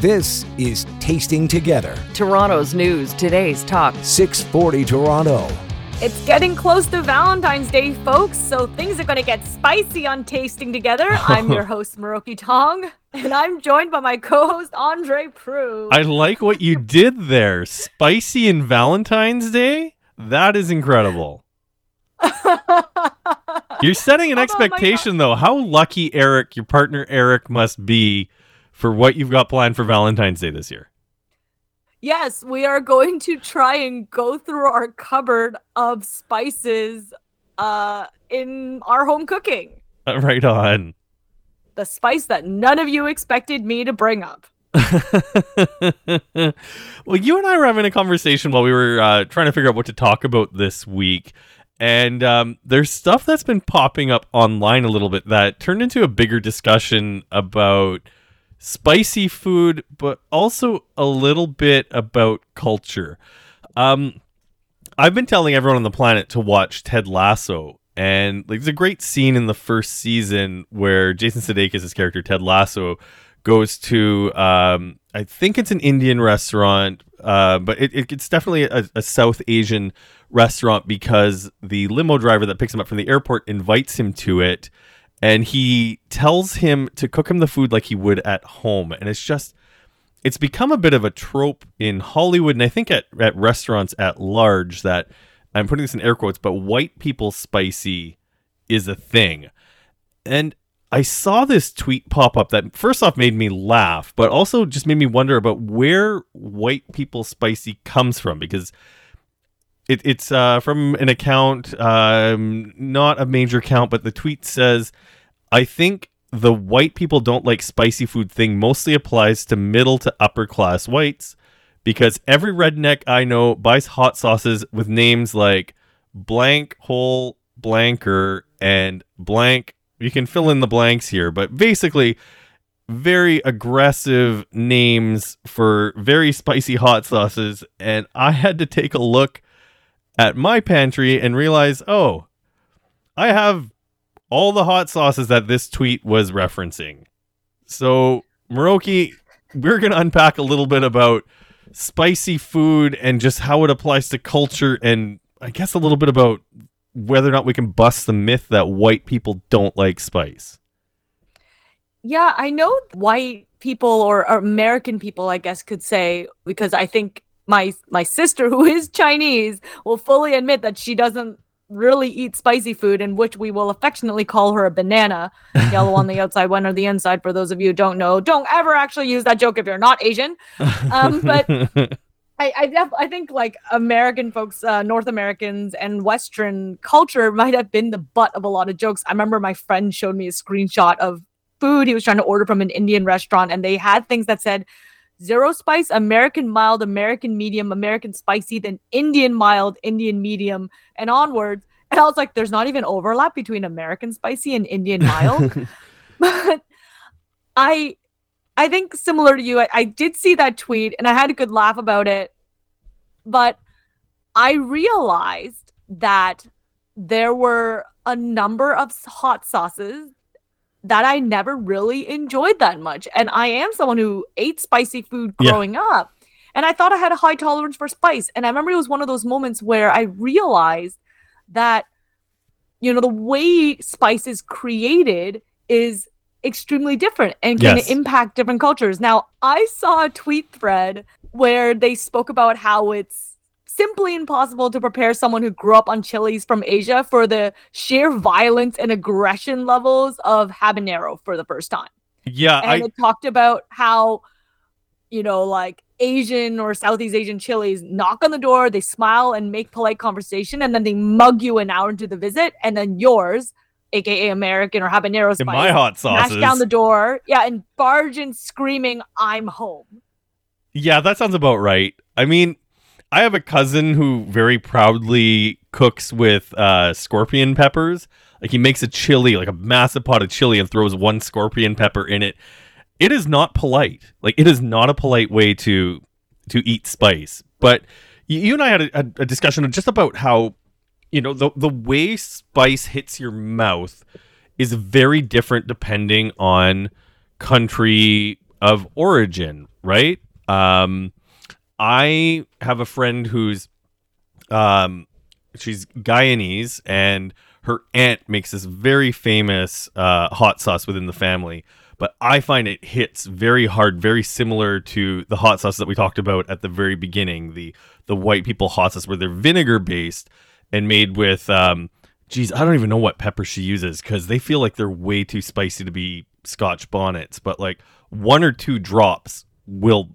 This is Tasting Together, Toronto's news, today's talk. 640 Toronto. It's getting close to Valentine's Day, folks, so things are going to get spicy on Tasting Together. I'm your host, Miroki Tong, and I'm joined by my co host, Andre Proulx. I like what you did there. Spicy in Valentine's Day? That is incredible. You're setting an Hold on, my expectation, though. How lucky Eric, your partner Eric, must be for what you've got planned for Valentine's Day this year. yes, we are going to try and go through our cupboard of spices uh, in our home cooking. Uh, right on. The spice that none of you expected me to bring up. well, you and I were having a conversation while we were uh, trying to figure out what to talk about this week. And um, there's stuff that's been popping up online a little bit that turned into a bigger discussion about spicy food, but also a little bit about culture. Um, I've been telling everyone on the planet to watch Ted Lasso, and like, there's a great scene in the first season where Jason Sudeikis' character Ted Lasso goes to, um, I think it's an Indian restaurant, uh, but it, it, it's definitely a, a South Asian restaurant because the limo driver that picks him up from the airport invites him to it, and he tells him to cook him the food like he would at home, and it's just it's become a bit of a trope in Hollywood and I think at, at restaurants at large that I'm putting this in air quotes, but white people spicy is a thing. And I saw this tweet pop up that first off made me laugh, but also just made me wonder about where white people spicy comes from because it, it's uh, from an account, um, not a major account, but the tweet says, I think the white people don't like spicy food thing mostly applies to middle to upper class whites because every redneck I know buys hot sauces with names like blank hole blanker and blank. You can fill in the blanks here, but basically, very aggressive names for very spicy hot sauces. And I had to take a look at my pantry and realize, oh, I have all the hot sauces that this tweet was referencing. So, Miroki, we're going to unpack a little bit about spicy food and just how it applies to culture and I guess a little bit about whether or not we can bust the myth that white people don't like spice. Yeah, I know white people or, or American people, I guess, could say because I think my my sister, who is Chinese, will fully admit that she doesn't really eat spicy food, in which we will affectionately call her a banana, yellow on the outside, one on the inside. For those of you who don't know, don't ever actually use that joke if you're not Asian. Um, but I I, def- I think like American folks, uh, North Americans, and Western culture might have been the butt of a lot of jokes. I remember my friend showed me a screenshot of food he was trying to order from an Indian restaurant, and they had things that said zero spice, American mild, American medium, American spicy, then Indian mild, Indian medium, and onwards. And I was like, there's not even overlap between American spicy and Indian mild. but I I think similar to you, I, I did see that tweet and I had a good laugh about it. But I realized that there were a number of hot sauces that I never really enjoyed that much. And I am someone who ate spicy food Yeah. growing up. And I thought I had a high tolerance for spice. And I remember it was one of those moments where I realized that, you know, the way spice is created is extremely different and can Yes. impact different cultures. Now, I saw a tweet thread where they spoke about how it's simply impossible to prepare someone who grew up on chilies from Asia for the sheer violence and aggression levels of habanero for the first time. yeah, And I it talked about how, you know, like Asian or Southeast Asian chilies knock on the door, they smile and make polite conversation, and then they mug you an hour into the visit, and then yours, aka American or habanero in my hot smash sauces. down the door, yeah, and barge in screaming, "I'm home." Yeah, that sounds about right. I mean, I have a cousin who very proudly cooks with uh, scorpion peppers. Like he makes a chili, like a massive pot of chili, and throws one scorpion pepper in it. It is not polite. Like it is not a polite way to to eat spice. But you, and I had a, a, discussion just about how you know the the way spice hits your mouth is very different depending on country of origin. right? Um, I have a friend who's, um, she's Guyanese, and her aunt makes this very famous uh, hot sauce within the family. But I find it hits very hard, very similar to the hot sauce that we talked about at the very beginning, the the white people hot sauce, where they're vinegar based and made with, um, geez, I don't even know what pepper she uses because they feel like they're way too spicy to be Scotch bonnets. But like one or two drops will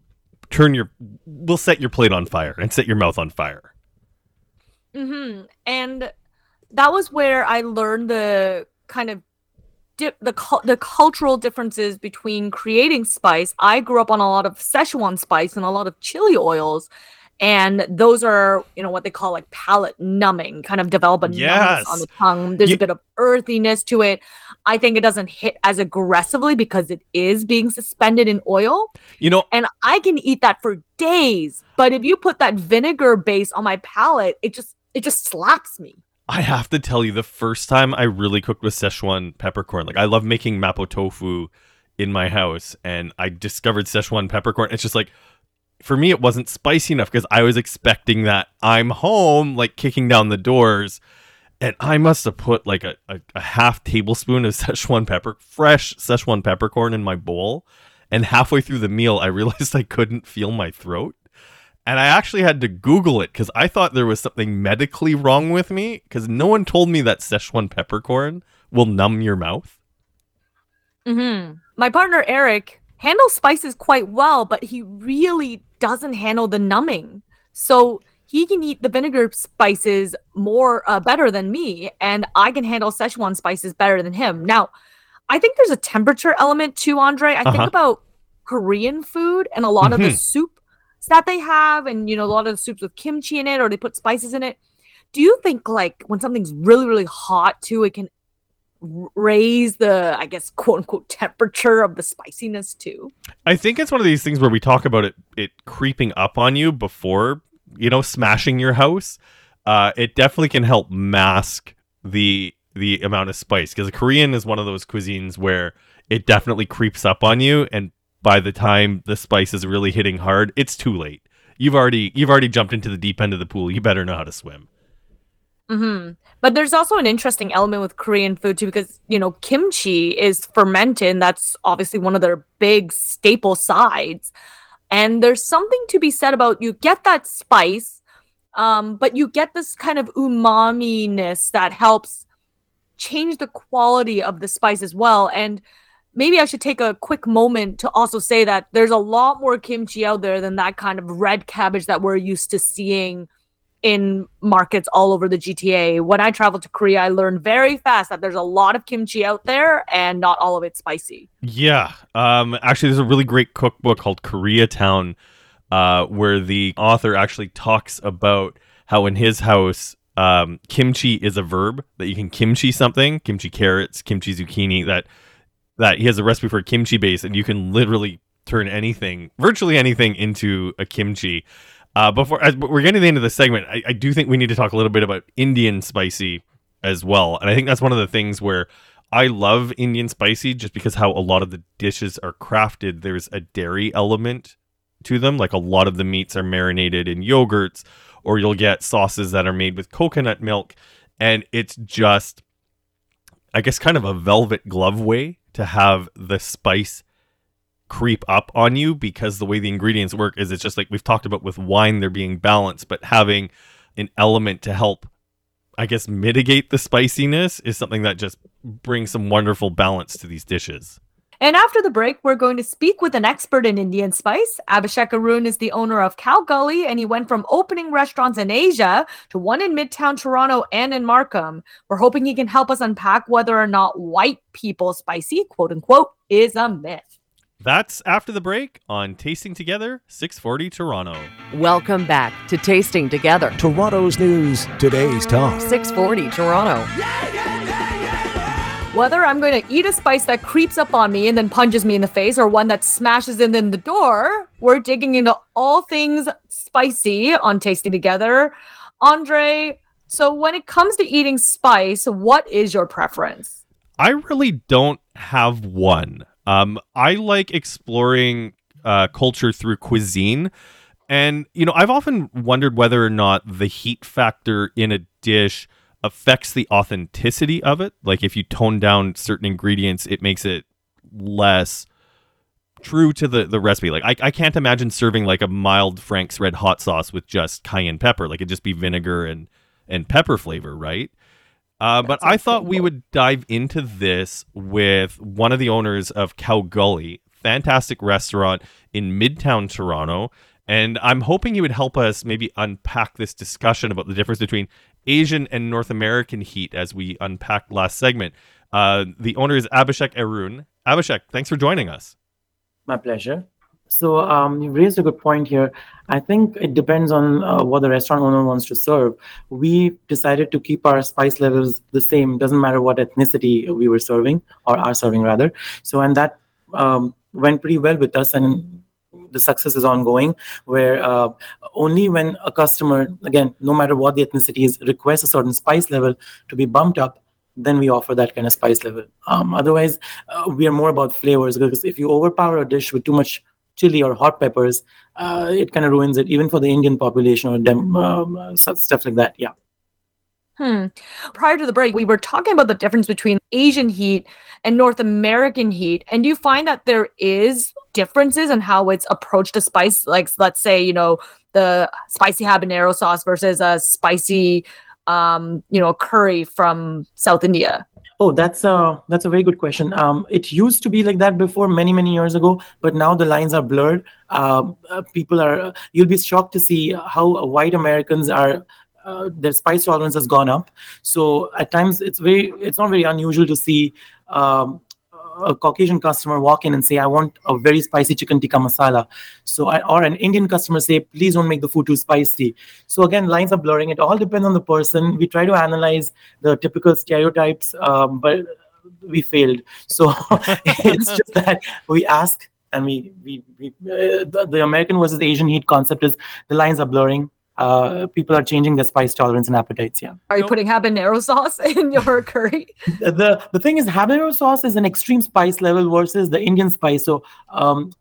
turn your, we'll set your plate on fire and set your mouth on fire. hmm And that was where I learned the kind of di- the cul- the cultural differences between creating spice. I grew up on a lot of Szechuan spice and a lot of chili oils, and those are you know what they call like palate numbing, kind of develop a numbness on the tongue. There's Ye- a bit of earthiness to it. I think it doesn't hit as aggressively because it is being suspended in oil You know, and I can eat that for days. But if you put that vinegar base on my palate, it just it just slaps me. I have to tell you, the first time I really cooked with Szechuan peppercorn, like I love making mapo tofu in my house, and I discovered Szechuan peppercorn. It's just like, for me, it wasn't spicy enough because I was expecting that I'm home, like kicking down the doors, and I must have put like a, a, a half tablespoon of Szechuan pepper, fresh Szechuan peppercorn in my bowl. And halfway through the meal, I realized I couldn't feel my throat. And I actually had to Google it because I thought there was something medically wrong with me because no one told me that Szechuan peppercorn will numb your mouth. hmm My partner Eric handles spices quite well, but he really doesn't handle the numbing. So he can eat the vinegar spices more uh, better than me, and I can handle Szechuan spices better than him. Now, I think there's a temperature element too, Andre. I Uh-huh. think about Korean food and a lot of the Mhm. soup that they have, and you know, a lot of the soups with kimchi in it, or they put spices in it. Do you think like when something's really, really hot too, it can raise the, I guess, quote unquote, temperature of the spiciness too? I think it's one of these things where we talk about it it creeping up on you before you know smashing your house. Uh, it definitely can help mask the the amount of spice because Korean is one of those cuisines where it definitely creeps up on you, and by the time the spice is really hitting hard, it's too late. You've already you've already jumped into the deep end of the pool. You better know how to swim. hmm But there's also an interesting element with Korean food too, because you know kimchi is fermented. And that's obviously one of their big staple sides, and there's something to be said about you get that spice, um, but you get this kind of umami ness that helps change the quality of the spice as well. And maybe I should take a quick moment to also say that there's a lot more kimchi out there than that kind of red cabbage that we're used to seeing in markets all over the GTA. When I traveled to Korea, I learned very fast that there's a lot of kimchi out there and not all of it spicy. Yeah. Um, actually, there's a really great cookbook called Koreatown, uh, where the author actually talks about how in his house, um, kimchi is a verb that you can kimchi something, kimchi carrots, kimchi zucchini. That that he has a recipe for a kimchi base, and you can literally turn anything, virtually anything, into a kimchi. Uh, before as we're getting to the end of the segment, I, I do think we need to talk a little bit about Indian spicy as well, and I think that's one of the things where I love Indian spicy just because how a lot of the dishes are crafted. There's a dairy element to them, like a lot of the meats are marinated in yogurts, or you'll get sauces that are made with coconut milk, and it's just, I guess, kind of a velvet glove way to have the spice creep up on you because the way the ingredients work is it's just like we've talked about with wine they're being balanced but having an element to help i guess mitigate the spiciness is something that just brings some wonderful balance to these dishes And after the break, we're going to speak with an expert in Indian spice. Abhishek Arun is the owner of Khau Gully, and he went from opening restaurants in Asia to one in Midtown Toronto and in Markham. We're hoping he can help us unpack whether or not white people spicy, quote unquote, is a myth. That's after the break on tasting together 640 toronto Welcome back to Tasting Together. Toronto's news, today's talk. 640 Toronto. Whether I'm going to eat a spice that creeps up on me and then punches me in the face, or one that smashes in the door, we're digging into all things spicy on Tasting Together. Andre, so when it comes to eating spice, what is your preference? I really don't have one. Um, I like exploring uh, culture through cuisine. And, you know, I've often wondered whether or not the heat factor in a dish affects the authenticity of it. Like if you tone down certain ingredients, it makes it less true to the, the recipe. Like I, I can't imagine serving like a mild Frank's red hot sauce with just cayenne pepper. Like it'd just be vinegar and, and pepper flavor, right? Uh, but I thought we would dive into this with one of the owners of Khau Gully, fantastic restaurant in Midtown Toronto. And I'm hoping you would help us maybe unpack this discussion about the difference between Asian and North American heat as we unpacked last segment. Uh, the owner is Abhishek Arun. Abhishek, thanks for joining us. My pleasure. So um, you raised a good point here. I think it depends on uh, what the restaurant owner wants to serve. We decided to keep our spice levels the same. Doesn't matter what ethnicity we were serving or are serving rather. So and that um, went pretty well with us, and the success is ongoing. Where uh, only when a customer, again, no matter what the ethnicity is, requests a certain spice level to be bumped up, then we offer that kind of spice level. Um, otherwise, uh, we are more about flavors because if you overpower a dish with too much chili or hot peppers, uh, it kind of ruins it, even for the Indian population or dem- um, stuff like that. Yeah. Hmm. Prior to the break, we were talking about the difference between Asian heat and North American heat. And do you find that there is differences in how it's approached to spice? Like, let's say, you know, the spicy habanero sauce versus a spicy, um, you know, curry from South India. Oh, that's a that's a very good question. Um, it used to be like that before, many many years ago, but now the lines are blurred. Um, uh, people are you'll be shocked to see how white Americans are. Uh, their spice tolerance has gone up. So at times it's very it's not very unusual to see um, a Caucasian customer walk in and say, I want a very spicy chicken tikka masala. So, I, or an Indian customer say, please don't make the food too spicy. So, again, lines are blurring. It all depends on the person. We try to analyze the typical stereotypes, um, but we failed. So, it's just that we ask and we, we, we uh, the, the American versus Asian heat concept is the lines are blurring uh, people are changing their spice tolerance and appetites. Yeah. Are you putting habanero sauce in your curry? the The thing is, habanero sauce is an extreme spice level versus the Indian spice. So um,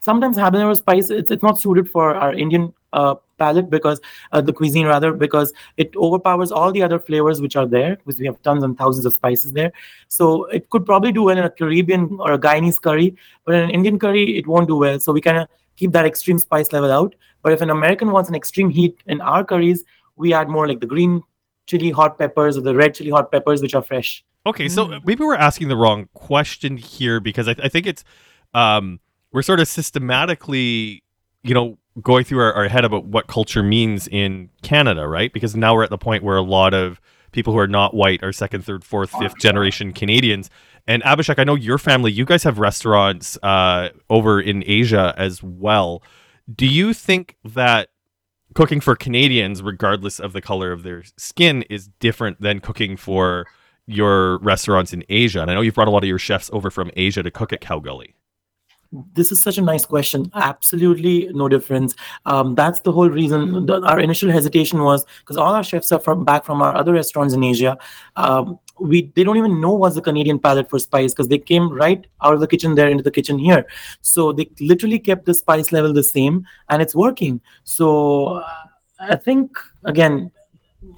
sometimes habanero spice it's, it's not suited for our Indian uh, palate because uh, the cuisine rather because it overpowers all the other flavors which are there because we have tons and thousands of spices there. So it could probably do well in a Caribbean or a Guyanese curry, but in an Indian curry it won't do well. So we kind of keep that extreme spice level out. But if an American wants an extreme heat in our curries, we add more like the green chili hot peppers or the red chili hot peppers, which are fresh. Okay, so mm. maybe we're asking the wrong question here because I, th- I think it's um, we're sort of systematically, you know, going through our, our head about what culture means in Canada, right? Because now we're at the point where a lot of people who are not white are second, third, fourth, fifth generation Canadians. And Abhishek, I know your family, you guys have restaurants uh, over in Asia as well. Do you think that cooking for Canadians, regardless of the color of their skin, is different than cooking for your restaurants in Asia? And I know you've brought a lot of your chefs over from Asia to cook at Khau Gully. This is such a nice question. Absolutely no difference. Um, that's the whole reason. Our initial hesitation was because all our chefs are from back from our other restaurants in Asia. Um, we they don't even know what's the Canadian palate for spice because they came right out of the kitchen there into the kitchen here. So they literally kept the spice level the same, and it's working. So uh, I think again,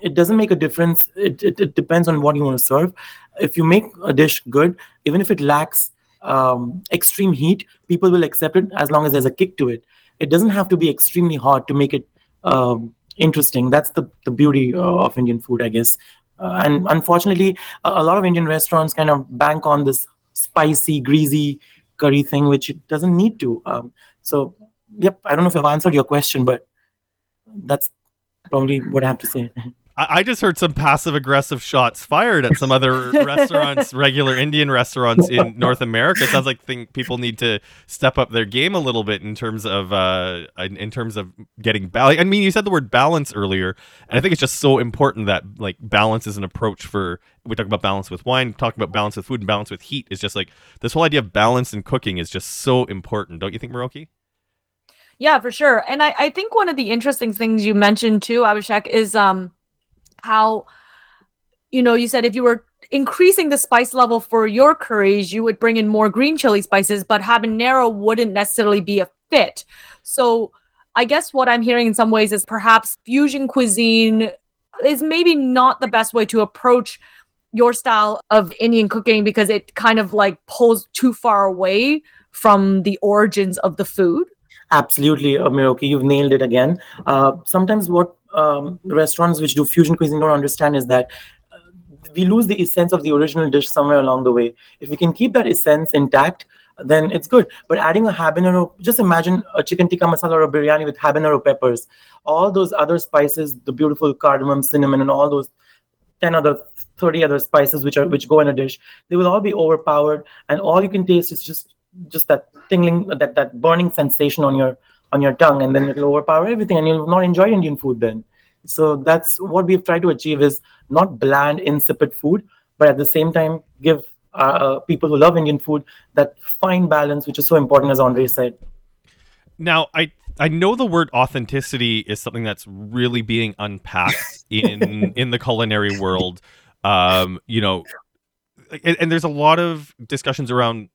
it doesn't make a difference. It, it, it depends on what you want to serve. If you make a dish good, even if it lacks um, extreme heat, people will accept it as long as there's a kick to it. It doesn't have to be extremely hot to make it um, interesting. That's the the beauty uh, of Indian food, I guess. Uh, and unfortunately, a, a, lot of Indian restaurants kind of bank on this spicy, greasy curry thing, which it doesn't need to. Um, so, yep, I don't know if I've answered your question, but that's probably what I have to say. I, just heard some passive aggressive shots fired at some other restaurants, regular Indian restaurants in North America. It sounds like think people need to step up their game a little bit in terms of uh, in terms of getting balance. I mean, you said the word balance earlier, and I think it's just so important that like balance is an approach for. We talk about balance with wine, talking about balance with food, and balance with heat is just like this whole idea of balance in cooking is just so important, don't you think, Miroki? Yeah, for sure. And I, I think one of the interesting things you mentioned too, Abhishek, is um how you know you said if you were increasing the spice level for your curries you would bring in more green chili spices but habanero wouldn't necessarily be a fit. So I guess what I'm hearing in some ways is perhaps fusion cuisine is maybe not the best way to approach your style of Indian cooking because it kind of like pulls too far away from the origins of the food. Absolutely, Miroki, you've nailed it again. Uh, sometimes what um, restaurants which do fusion cuisine don't understand is that uh, we lose the essence of the original dish somewhere along the way. If we can keep that essence intact, then it's good. But adding a habanero, just imagine a chicken tikka masala or a biryani with habanero peppers, all those other spices, the beautiful cardamom, cinnamon, and all those 10 other 30 other spices which are which go in a dish they will all be overpowered and all you can taste is just just that tingling that that burning sensation on your on your tongue and then it'll overpower everything and you'll not enjoy indian food then so that's what we've tried to achieve is not bland insipid food but at the same time give uh, people who love indian food that fine balance which is so important as andre said now i I know the word authenticity is something that's really being unpacked in in the culinary world. Um, you know, and, and, there's a lot of discussions around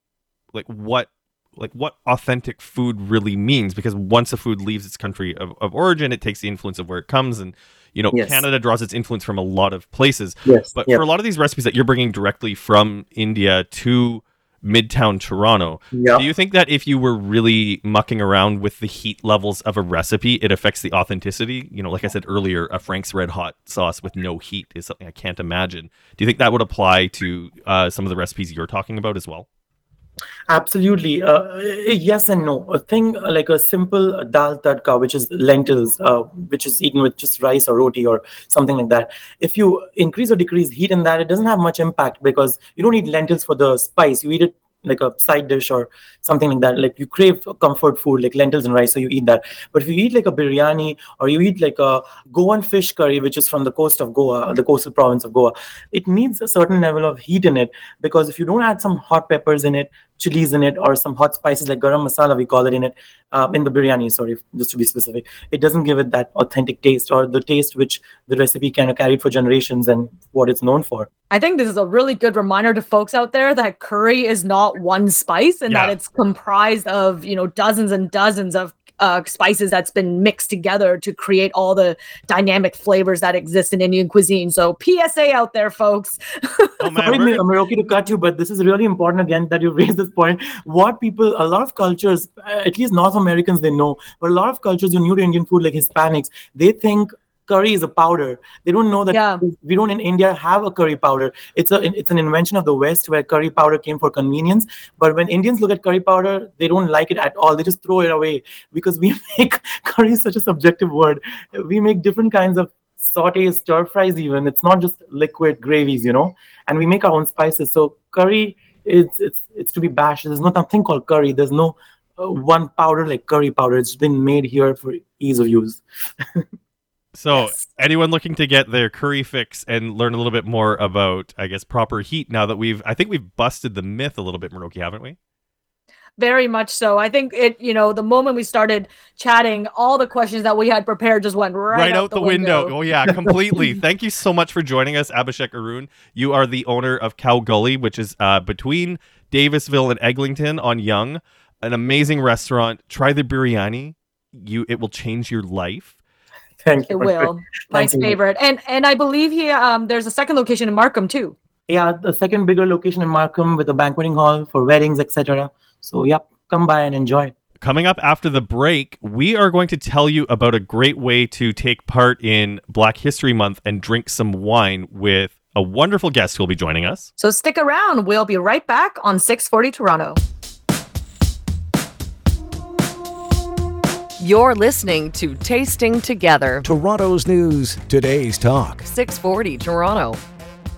like what like what authentic food really means because once a food leaves its country of, of origin, it takes the influence of where it comes and you know yes. Canada draws its influence from a lot of places. Yes. But yep. for a lot of these recipes that you're bringing directly from India to Midtown Toronto. Yep. Do you think that if you were really mucking around with the heat levels of a recipe, it affects the authenticity? You know, like I said earlier, a Frank's Red Hot sauce with no heat is something I can't imagine. Do you think that would apply to uh, some of the recipes you're talking about as well? Absolutely. Uh, yes and no. A thing uh, like a simple dal tadka, which is lentils, uh, which is eaten with just rice or roti or something like that. If you increase or decrease heat in that, it doesn't have much impact because you don't need lentils for the spice. You eat it like a side dish or something like that. Like you crave comfort food like lentils and rice, so you eat that. But if you eat like a biryani or you eat like a Goan fish curry, which is from the coast of Goa, the coastal province of Goa, it needs a certain level of heat in it because if you don't add some hot peppers in it, chilies in it or some hot spices like garam masala we call it in it uh, in the biryani sorry just to be specific it doesn't give it that authentic taste or the taste which the recipe kind of carried for generations and what it's known for i think this is a really good reminder to folks out there that curry is not one spice and yeah. that it's comprised of you know dozens and dozens of uh, spices that's been mixed together to create all the dynamic flavors that exist in Indian cuisine. So PSA out there, folks. oh, man, Sorry, Miroki, to cut you, but this is really important again that you raise this point. What people, a lot of cultures, at least North Americans, they know, but a lot of cultures who are new to Indian food, like Hispanics, they think curry is a powder. They don't know that yeah. we don't in India have a curry powder. It's a it's an invention of the West where curry powder came for convenience. But when Indians look at curry powder, they don't like it at all. They just throw it away because we make curry is such a subjective word. We make different kinds of sautés, stir fries, even. It's not just liquid gravies, you know. And we make our own spices. So curry is it's it's to be bashed. There's no nothing called curry. There's no uh, one powder like curry powder. It's been made here for ease of use. So, yes. anyone looking to get their curry fix and learn a little bit more about, I guess, proper heat now that we've, I think we've busted the myth a little bit, Miroki, haven't we? Very much so. I think it, you know, the moment we started chatting, all the questions that we had prepared just went right, right out, the, the window. window. Oh, yeah, completely. Thank you so much for joining us, Abhishek Arun. You are the owner of Khau Gully, which is uh, between Davisville and Eglinton on Yonge, An amazing restaurant. Try the biryani. You, it will change your life. Thank you. It will. My favorite. And and I believe here um there's a second location in Markham too. Yeah, the second bigger location in Markham with a banqueting hall for weddings, etc. So yep, come by and enjoy. Coming up after the break, we are going to tell you about a great way to take part in Black History Month and drink some wine with a wonderful guest who will be joining us. So stick around. We'll be right back on 640 Toronto. You're listening to Tasting Together. Toronto's news, today's talk. 640 Toronto.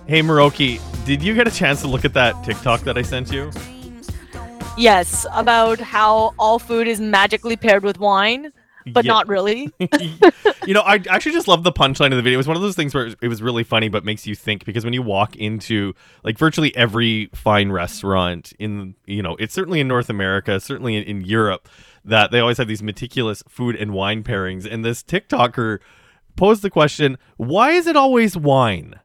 Hey, Miroki, did you get a chance to look at that TikTok that I sent you? Yes, about how all food is magically paired with wine but yeah. not really. you know, I actually just love the punchline of the video. It was one of those things where it was really funny, but makes you think because when you walk into like virtually every fine restaurant in, you know, it's certainly in North America, certainly in, in Europe, that they always have these meticulous food and wine pairings. And this TikToker posed the question, why is it always wine?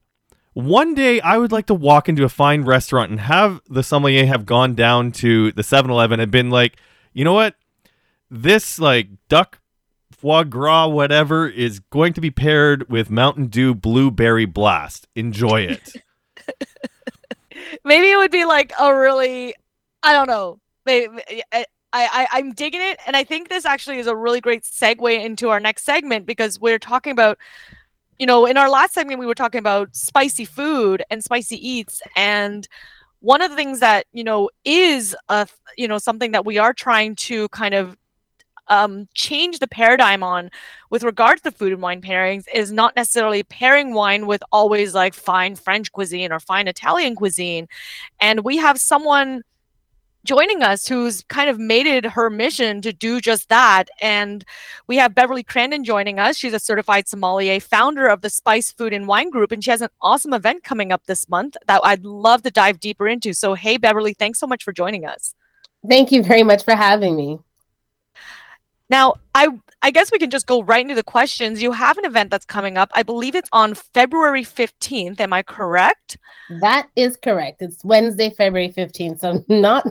One day I would like to walk into a fine restaurant and have the sommelier have gone down to the 7-Eleven and been like, you know what? this like duck foie gras whatever is going to be paired with Mountain Dew Blueberry Blast. Enjoy it. maybe it would be like a really i don't know maybe, I, I i'm digging it and i think this actually is a really great segue into our next segment because we're talking about you know in our last segment we were talking about spicy food and spicy eats and one of the things that you know is a you know something that we are trying to kind of um, change the paradigm on with regards to food and wine pairings is not necessarily pairing wine with always like fine French cuisine or fine Italian cuisine. And we have someone joining us who's kind of made it her mission to do just that. And we have Beverly Crandon joining us. She's a certified sommelier, founder of the Spice Food and Wine Group, and she has an awesome event coming up this month that I'd love to dive deeper into. So, hey, Beverly, thanks so much for joining us. Thank you very much for having me. Now, I I guess we can just go right into the questions. You have an event that's coming up. I believe it's on February 15th. Am I correct? That is correct. It's Wednesday, February 15th. So not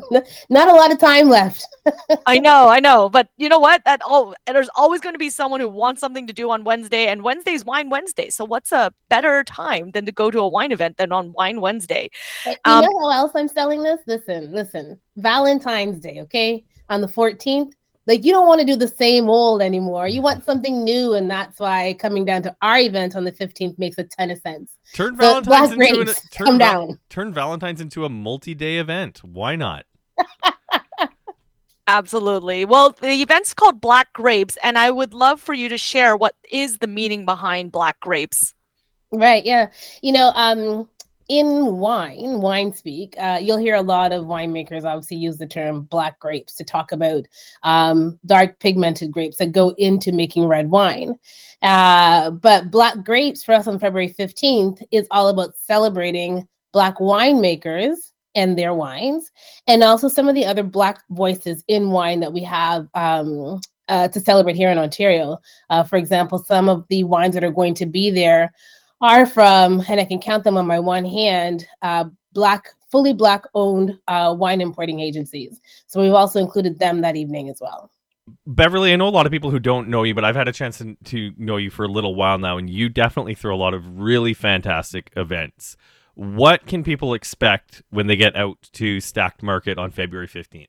not a lot of time left. I know, I know. But you know what? That all there's always going to be someone who wants something to do on Wednesday and Wednesday's wine Wednesday. So what's a better time than to go to a wine event than on wine Wednesday? You um, know how else I'm selling this? Listen, listen. Valentine's Day, okay? On the 14th, like you don't want to do the same old anymore. You want something new, and that's why coming down to our event on the 15th makes a ton of sense. Turn Valentine's into an, turn, come down. turn Valentine's into a multi-day event. Why not? Absolutely. Well, the event's called Black Grapes, and I would love for you to share what is the meaning behind Black Grapes. Right. Yeah. You know, um, in wine, wine speak, uh, you'll hear a lot of winemakers obviously use the term black grapes to talk about um, dark pigmented grapes that go into making red wine. Uh, but black grapes for us on February 15th is all about celebrating black winemakers and their wines, and also some of the other black voices in wine that we have um, uh, to celebrate here in Ontario. Uh, for example, some of the wines that are going to be there are from, and I can count them on my one hand, uh, black, fully black owned uh, wine importing agencies. So we've also included them that evening as well. Beverly, I know a lot of people who don't know you, but I've had a chance to know you for a little while now, and you definitely throw a lot of really fantastic events. What can people expect when they get out to Stackt Market on February 15th?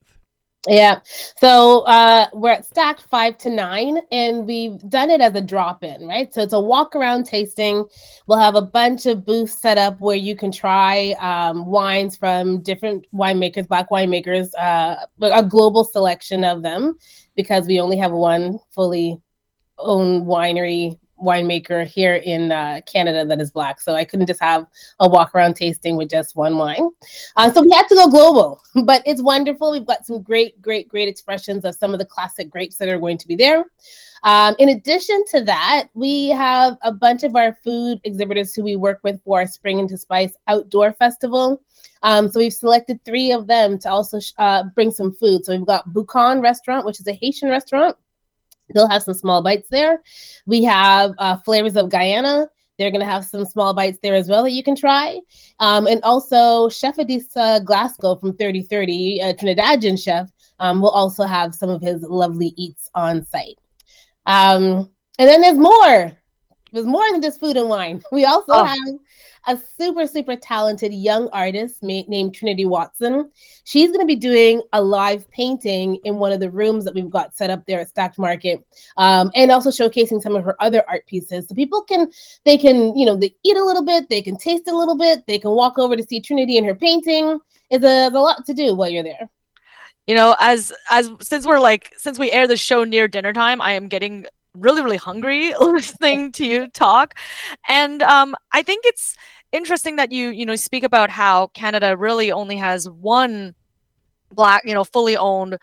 Yeah. So uh, we're at Stackt five to nine, and we've done it as a drop in, right? So it's a walk around tasting. We'll have a bunch of booths set up where you can try um, wines from different winemakers, black winemakers, uh, a global selection of them because we only have one fully owned winery winemaker here in uh, Canada that is black. So I couldn't just have a walk around tasting with just one wine. Uh, so we had to go global, but it's wonderful. We've got some great, great, great expressions of some of the classic grapes that are going to be there. Um, in addition to that, we have a bunch of our food exhibitors who we work with for our Spring into Spice Outdoor Festival. Um, so we've selected three of them to also uh, bring some food. So we've got Bukan Restaurant, which is a Haitian restaurant. They'll have some small bites there. We have uh, flavors of Guyana. They're going to have some small bites there as well that you can try. Um, and also, Chef Adisa Glasgow from 3030, a Trinidadian chef, um, will also have some of his lovely eats on site. Um, and then there's more. There's more than just food and wine. We also oh. have a super, super talented young artist ma- named Trinity Watson. She's going to be doing a live painting in one of the rooms that we've got set up there at Stackt Market, um, and also showcasing some of her other art pieces. So people can, they can, you know, they eat a little bit, they can taste a little bit, they can walk over to see Trinity and her painting. It's a, it's a lot to do while you're there you know as as since we're like since we air the show near dinner time i am getting really really hungry listening to you talk. And um i think it's interesting that you you know speak about how canada really only has one black you know fully owned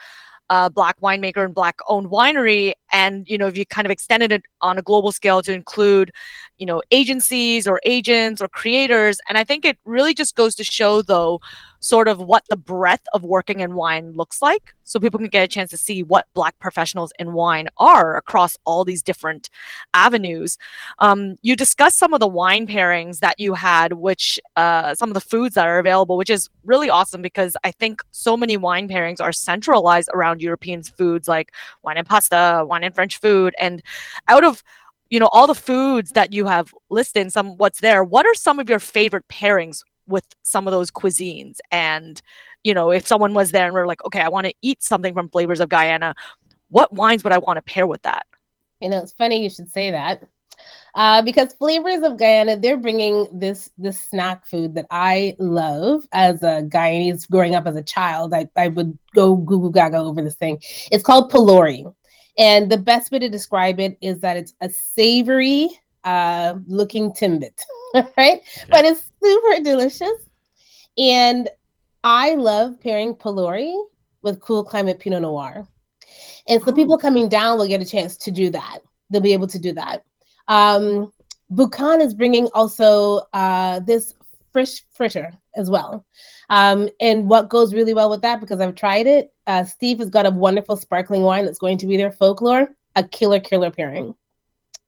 uh, black winemaker and black owned winery. And you know if you kind of extended it on a global scale to include you know agencies or agents or creators. And i think it really just goes to show though sort of what the breadth of working in wine looks like so people can get a chance to see what black professionals in wine are across all these different avenues. Um, you discussed some of the wine pairings that you had which uh, some of the foods that are available which is really awesome because i think so many wine pairings are centralized around european foods like wine and pasta wine and french food and out of you know all the foods that you have listed some what's there what are some of your favorite pairings with some of those cuisines and you know if someone was there and we're like okay i want to eat something from flavors of guyana what wines would i want to pair with that you know it's funny you should say that uh, because flavors of Guyana, they're bringing this this snack food that I love as a Guyanese growing up as a child. I, I would go Google Gaga over this thing. It's called Pilori. And the best way to describe it is that it's a savory uh, looking timbit, right? Yeah. But it's super delicious. And I love pairing Pilori with cool climate Pinot Noir. And so people coming down will get a chance to do that. They'll be able to do that. Um, Boucan is bringing also uh, this fresh fritter as well. Um, and what goes really well with that, because I've tried it, uh, Steve has got a wonderful sparkling wine that's going to be their folklore, a killer, killer pairing.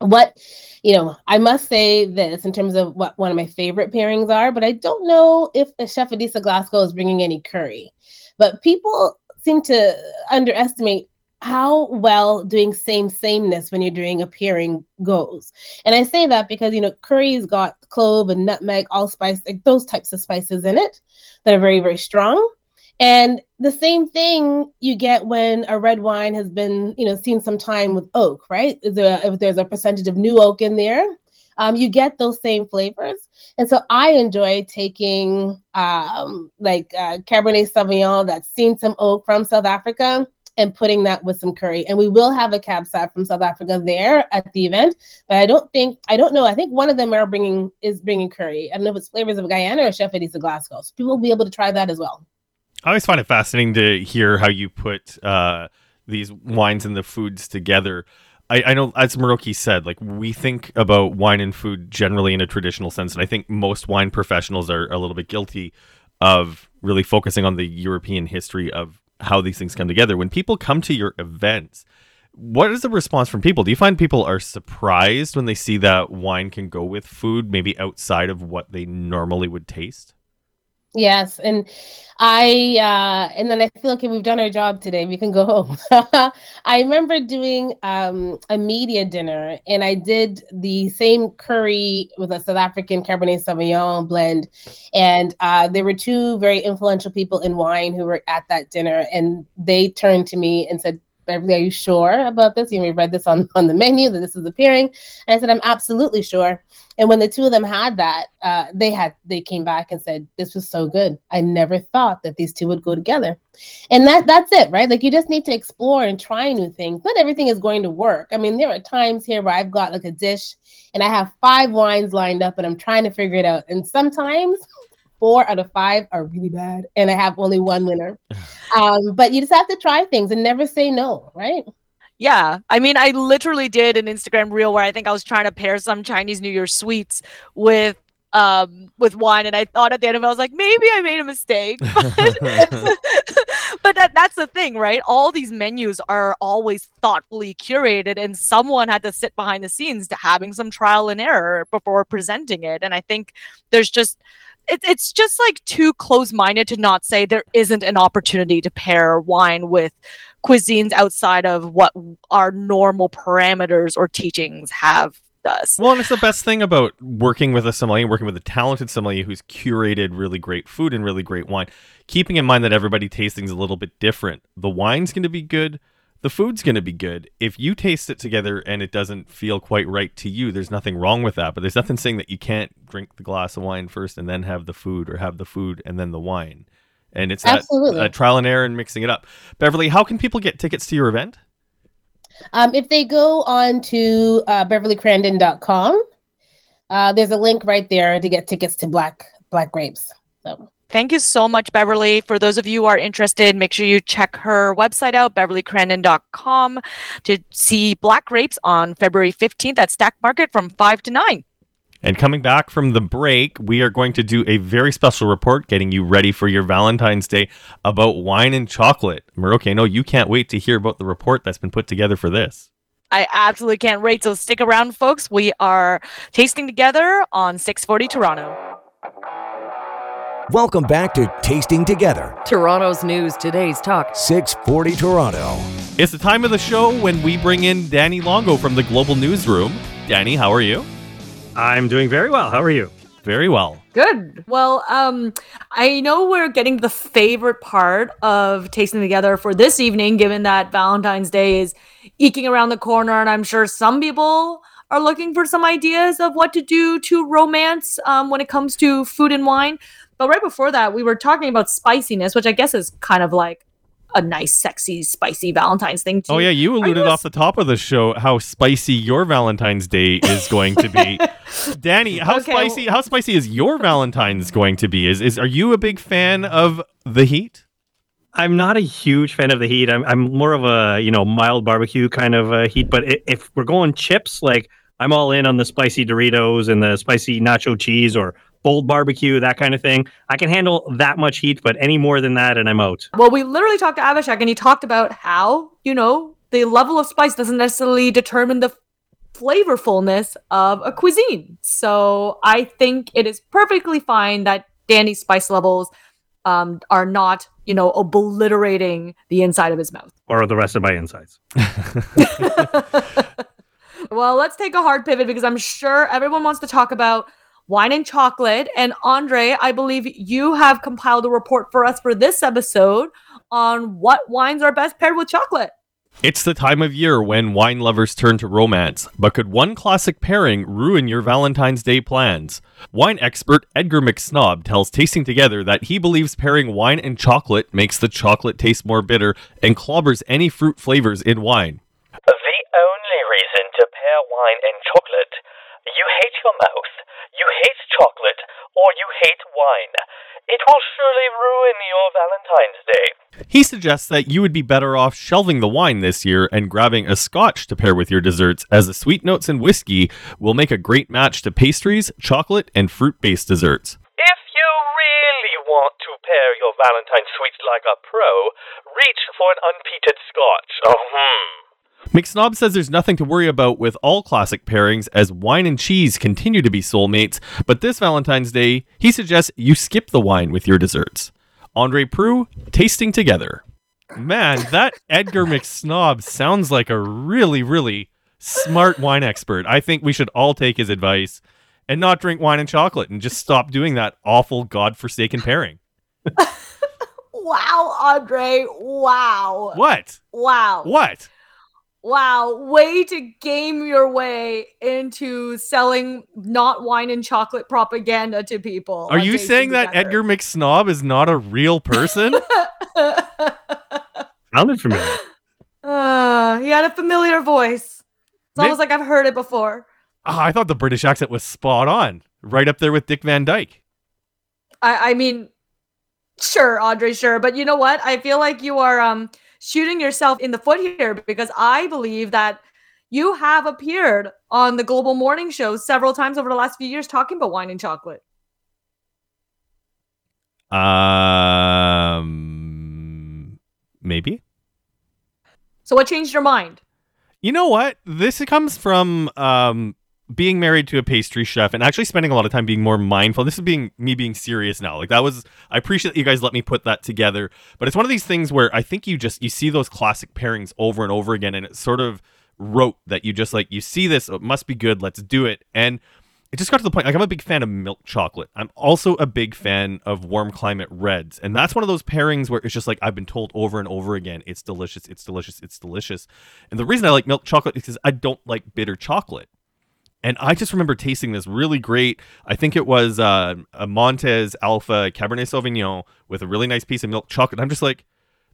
What, you know, I must say this in terms of what one of my favorite pairings are, but I don't know if the Chef Adisa Glasgow is bringing any curry. But people seem to underestimate how well doing same sameness when you're doing a pairing goes. And I say that because you know curry's got clove and nutmeg, allspice, like those types of spices in it that are very very strong. And the same thing you get when a red wine has been, you know, seen some time with oak, right? If there's a percentage of new oak in there, um, you get those same flavors. And so I enjoy taking um, like uh, Cabernet Sauvignon that's seen some oak from South Africa and putting that with some curry. And we will have a cab sauv from South Africa there at the event, but I don't think I don't know. I think one of them are bringing is bringing curry. I don't know if it's flavors of Guyana or Chef Adisa Glasgow. So people will be able to try that as well. I always find it fascinating to hear how you put uh, these wines and the foods together. I, I, know, as Miroki said, like we think about wine and food generally in a traditional sense, and I think most wine professionals are a little bit guilty of really focusing on the European history of how these things come together. When people come to your events, what is the response from people? Do you find people are surprised when they see that wine can go with food, maybe outside of what they normally would taste? Yes, and I uh and then I feel okay, we've done our job today. We can go home. I remember doing um a media dinner and I did the same curry with a South African Cabernet Sauvignon blend. And uh there were two very influential people in wine who were at that dinner and they turned to me and said, are you sure about this? You we read this on, on the menu that this is appearing. And I said, I'm absolutely sure. And when the two of them had that, uh, they had they came back and said, This was so good. I never thought that these two would go together. And that that's it, right? Like you just need to explore and try new things. Not everything is going to work. I mean, there are times here where I've got like a dish and I have five wines lined up and I'm trying to figure it out. And sometimes four out of five are really bad, and I have only one winner. Um, but you just have to try things and never say no, right? Yeah. I mean, I literally did an Instagram reel where I think I was trying to pair some Chinese New Year sweets with um with wine and I thought at the end of it I was like maybe I made a mistake but, but that that's the thing right all these menus are always thoughtfully curated and someone had to sit behind the scenes to having some trial and error before presenting it and I think there's just it, it's just like too close minded to not say there isn't an opportunity to pair wine with cuisines outside of what our normal parameters or teachings have us. Well, and it's the best thing about working with a sommelier, working with a talented sommelier who's curated really great food and really great wine. Keeping in mind that everybody tasting's a little bit different. The wine's going to be good the food's going to be good. If you taste it together and it doesn't feel quite right to you, there's nothing wrong with that. But there's nothing saying that you can't drink the glass of wine first and then have the food, or have the food and then the wine. And it's Absolutely. that uh, trial and error and mixing it up. Beverly, how can people get tickets to your event? Um, if they go on to uh, beverlycrandon.com, uh, there's a link right there to get tickets to Black Black Grapes. So Thank you so much, Beverly. For those of you who are interested, make sure you check her website out, beverlycrandon.com, to see Black Grapes on February 15th at Stackt Market from 5 to 9. And coming back from the break, we are going to do a very special report getting you ready for your Valentine's Day about wine and chocolate. Know you can't wait to hear about the report that's been put together for this. I absolutely can't wait. So stick around, folks. We are tasting together on 640 Toronto. Welcome back to Tasting Together, Toronto's news, today's talk. 640 Toronto. It's the time of the show when we bring in Danny Longo from the Global Newsroom. Danny, how are you? I'm doing very well. How are you? Very well. Good. Well, um, I know we're getting the favorite part of tasting together for this evening, given that Valentine's Day is eking around the corner, and I'm sure some people are looking for some ideas of what to do to romance um, when it comes to food and wine. But right before that, we were talking about spiciness, which I guess is kind of like a nice, sexy, spicy Valentine's thing too. Oh yeah, you alluded you a off the top of the show how spicy your Valentine's Day is going to be. Danny, how Okay, spicy how spicy is your Valentine's going to be? Is is are you a big fan of the heat? I'm not a huge fan of the heat. I'm, I'm more of a you know mild barbecue kind of uh, heat. But i- if we're going chips, like I'm all in on the spicy Doritos and the spicy nacho cheese or bold barbecue, that kind of thing. I can handle that much heat, but any more than that, and I'm out. Well, we literally talked to Abhishek and he talked about how, you know, the level of spice doesn't necessarily determine the flavorfulness of a cuisine. So I think it is perfectly fine that Danny's spice levels um, are not, you know, obliterating the inside of his mouth. Or the rest of my insides. well, let's take a hard pivot because I'm sure everyone wants to talk about wine and chocolate. And Andre, I believe you have compiled a report for us for this episode on what wines are best paired with chocolate. It's the time of year when wine lovers turn to romance, but could one classic pairing ruin your Valentine's Day plans? Wine expert Edgar McSnob tells Tasting Together that he believes pairing wine and chocolate makes the chocolate taste more bitter and clobbers any fruit flavors in wine. The only reason to pair wine and chocolate, you hate your mouth, you hate chocolate, or you hate wine. It will surely ruin your Valentine's Day. He suggests that you would be better off shelving the wine this year and grabbing a scotch to pair with your desserts, as the sweet notes in whiskey will make a great match to pastries, chocolate, and fruit based desserts. If you really want to pair your Valentine sweets like a pro, reach for an unpeated scotch. Oh, hmm. McSnob says there's nothing to worry about with all classic pairings as wine and cheese continue to be soulmates, but this Valentine's Day, he suggests you skip the wine with your desserts. Andre Proulx, tasting together. Man, that Edgar McSnob sounds like a really, really smart wine expert. I think we should all take his advice and not drink wine and chocolate and just stop doing that awful, godforsaken pairing. Wow, Andre. Wow. What? Wow. What? Wow. Way to game your way into selling not wine and chocolate propaganda to people. Are you Tasting saying that Together. Edgar McSnob is not a real person? Sounded familiar. uh, he had a familiar voice. It's May- almost like I've heard it before. Oh, I thought the British accent was spot on, right up there with Dick Van Dyke. I, I mean, sure, Andre, sure. But you know what? I feel like you are um shooting yourself in the foot here because I believe that you have appeared on the Global Morning Show several times over the last few years talking about wine and chocolate. Um, maybe. So what changed your mind? You know what? This comes from um being married to a pastry chef and actually spending a lot of time being more mindful. This is being me being serious now. Like that was I appreciate that you guys let me put that together. But it's one of these things where I think you just you see those classic pairings over and over again and it's sort of rote that you just like you see this, it must be good, let's do it. And it just got to the point like I'm a big fan of milk chocolate. I'm also a big fan of warm climate reds. And that's one of those pairings where it's just like I've been told over and over again, it's delicious, it's delicious, it's delicious. And the reason I like milk chocolate is because I don't like bitter chocolate. And I just remember tasting this really great. I think it was uh, a Montes Alpha Cabernet Sauvignon with a really nice piece of milk chocolate. I'm just like,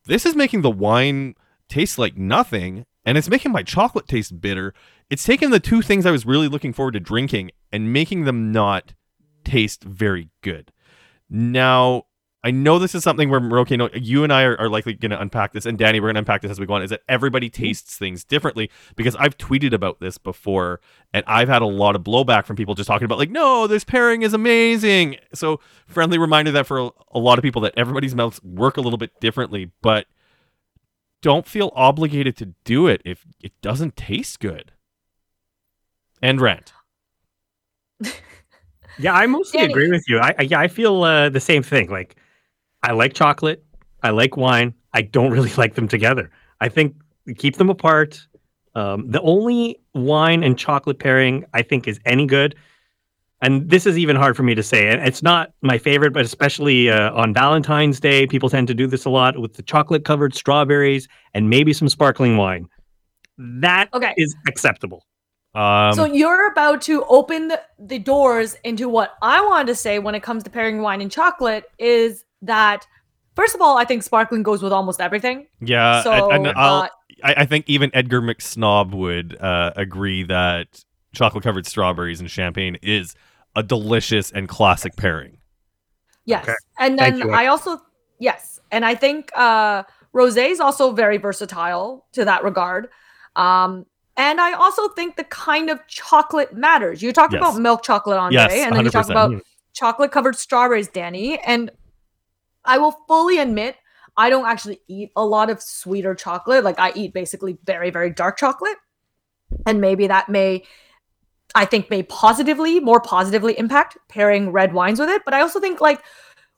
this is making the wine taste like nothing, and it's making my chocolate taste bitter. It's taking the two things I was really looking forward to drinking and making them not taste very good. Now, I know this is something where Miroki, no, you and I are, are likely going to unpack this, and Danny, we're going to unpack this as we go on. Is that everybody Mm-hmm. tastes things differently? Because I've tweeted about this before, and I've had a lot of blowback from people just talking about like, no, this pairing is amazing. So friendly reminder that for a, a lot of people that everybody's mouths work a little bit differently, but don't feel obligated to do it if it doesn't taste good. And rant. Yeah, I mostly Danny- agree with you. I, I yeah, I feel uh, the same thing. Like, I like chocolate, I like wine. I don't really like them together. I think keep them apart. Um, the only wine and chocolate pairing I think is any good, and this is even hard for me to say. And it's not my favorite, but especially uh, on Valentine's Day, people tend to do this a lot with the chocolate covered strawberries and maybe some sparkling wine. That is Okay. is acceptable. Um, so you're about to open the, the doors into what I wanted to say when it comes to pairing wine and chocolate is that first of all, I think sparkling goes with almost everything. yeah, so and, and I'll, uh, I, I think even Edgar McSnob would uh, agree that chocolate covered strawberries and champagne is a delicious and classic pairing. Yes. Okay. And then you. I also yes, and I think uh rosé is also very versatile to that regard. Um and I also think the kind of chocolate matters. You talked Yes. about milk chocolate, Andre, Yes, and then you talked 100%. about chocolate covered strawberries, Danny. And I will fully admit I don't actually eat a lot of sweeter chocolate. Like I eat basically very, very dark chocolate. And maybe that may I think may positively, more positively impact pairing red wines with it. But I also think like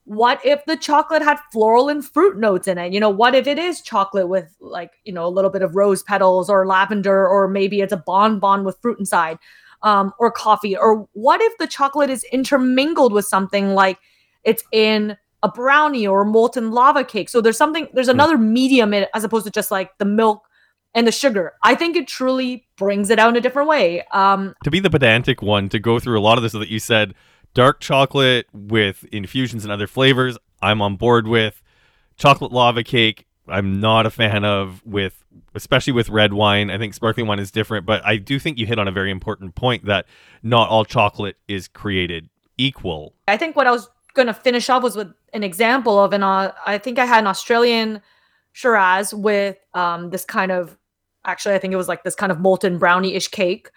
what if the chocolate had floral and fruit notes in it? You know, what if it is chocolate with like, you know, a little bit of rose petals or lavender, or maybe it's a bonbon with fruit inside, um, or coffee? Or what if the chocolate is intermingled with something like it's in a brownie or a molten lava cake? So there's something, there's another medium in it as opposed to just like the milk and the sugar. I think it truly brings it out in a different way. Um, to be the pedantic one to go through a lot of this that you said dark chocolate with infusions and other flavors i'm on board with chocolate lava cake i'm not a fan of with especially with red wine i think sparkling wine is different but i do think you hit on a very important point that not all chocolate is created equal I think what I was going to finish off was with an example of an, uh, I think I had an Australian Shiraz with um, this kind of, actually, I think it was like this kind of molten brownie ish cake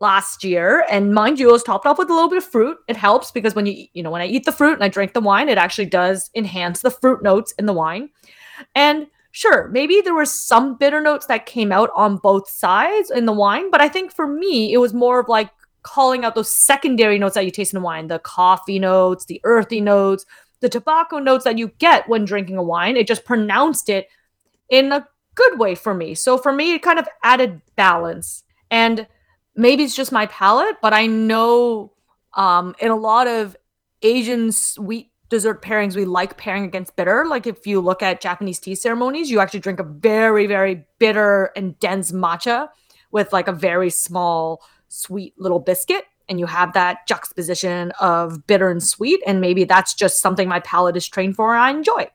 last year. And mind you, it was topped off with a little bit of fruit. It helps because when you, you know, when I eat the fruit and I drink the wine, it actually does enhance the fruit notes in the wine. And sure, maybe there were some bitter notes that came out on both sides in the wine, but I think for me, it was more of like calling out those secondary notes that you taste in wine the coffee notes, the earthy notes, the tobacco notes that you get when drinking a wine. It just pronounced it in a good way for me. So for me, it kind of added balance. And maybe it's just my palate, but I know um, in a lot of Asian sweet dessert pairings, we like pairing against bitter. Like if you look at Japanese tea ceremonies, you actually drink a very, very bitter and dense matcha with like a very small, sweet little biscuit. And you have that juxtaposition of bitter and sweet. And maybe that's just something my palate is trained for and I enjoy.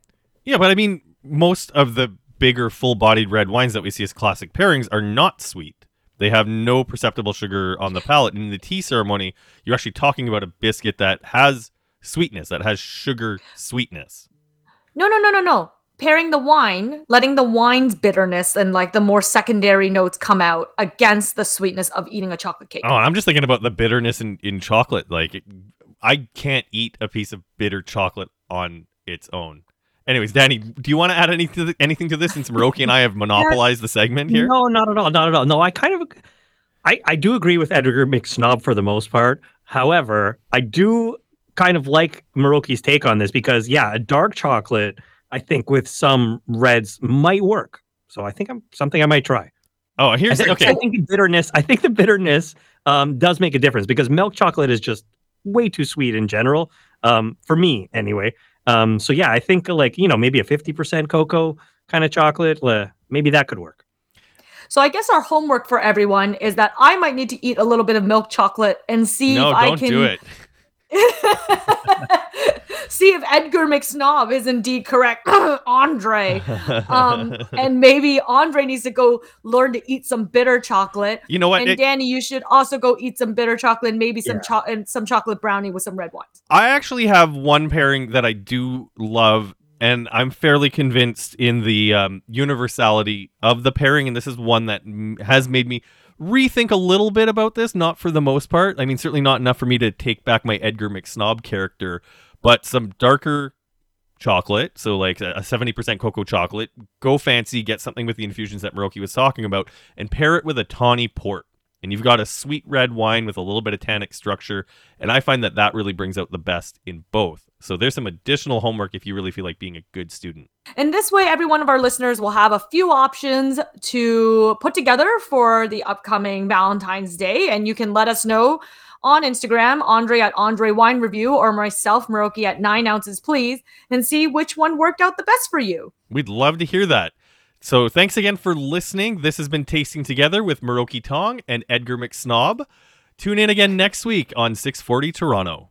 yeah but i mean most of the bigger full-bodied red wines that we see as classic pairings are not sweet they have no perceptible sugar on the palate in the tea ceremony you're actually talking about a biscuit that has sweetness that has sugar sweetness No, no, no, no, no. Pairing the wine, letting the wine's bitterness and like the more secondary notes come out against the sweetness of eating a chocolate cake. Oh, I'm just thinking about the bitterness in, in chocolate. Like, it- I can't eat a piece of bitter chocolate on its own. Anyways, Danny, do you want to add any to th- anything to this since Miroki and I have monopolized the segment here? No, not at all. Not at all. No, I kind of, I, I do agree with Edgar McSnob for the most part. However, I do kind of like Miroki's take on this because, yeah, a dark chocolate, I think with some reds might work. So I think I'm something I might try. Oh, I here's okay. I think the bitterness. I think the bitterness um, does make a difference because milk chocolate is just way too sweet in general. Um, for me, anyway. Um, so yeah, I think like you know maybe a fifty percent cocoa kind of chocolate. Uh, maybe that could work. So I guess our homework for everyone is that I might need to eat a little bit of milk chocolate and see No, if I don't can do it. see if Edgar McSnob is indeed correct, Andre. Um, and maybe Andre needs to go learn to eat some bitter chocolate. You know what? And It- Danny, you should also go eat some bitter chocolate, and maybe some Yeah. cho- and some chocolate brownie with some red wine. I actually have one pairing that I do love, and I'm fairly convinced in the um, universality of the pairing. And this is one that mm, has made me rethink a little bit about this. Not for the most part. I mean, certainly not enough for me to take back my Edgar McSnob character, but some darker chocolate. So like a a 70% cocoa chocolate. Go fancy, get something with the infusions that Miroki was talking about, and pair it with a tawny port. And you've got a sweet red wine with a little bit of tannic structure. And I find that that really brings out the best in both. So there's some additional homework if you really feel like being a good student. And this way, every one of our listeners will have a few options to put together for the upcoming Valentine's Day. And you can let us know on Instagram, Andre at Andre Wine Review, or myself, Miroki at Nine Ounces Please, and see which one worked out the best for you. We'd love to hear that. So thanks again for listening. This has been Tasting Together with Miroki Tong and Edgar McSnob. Tune in again next week on 640 Toronto.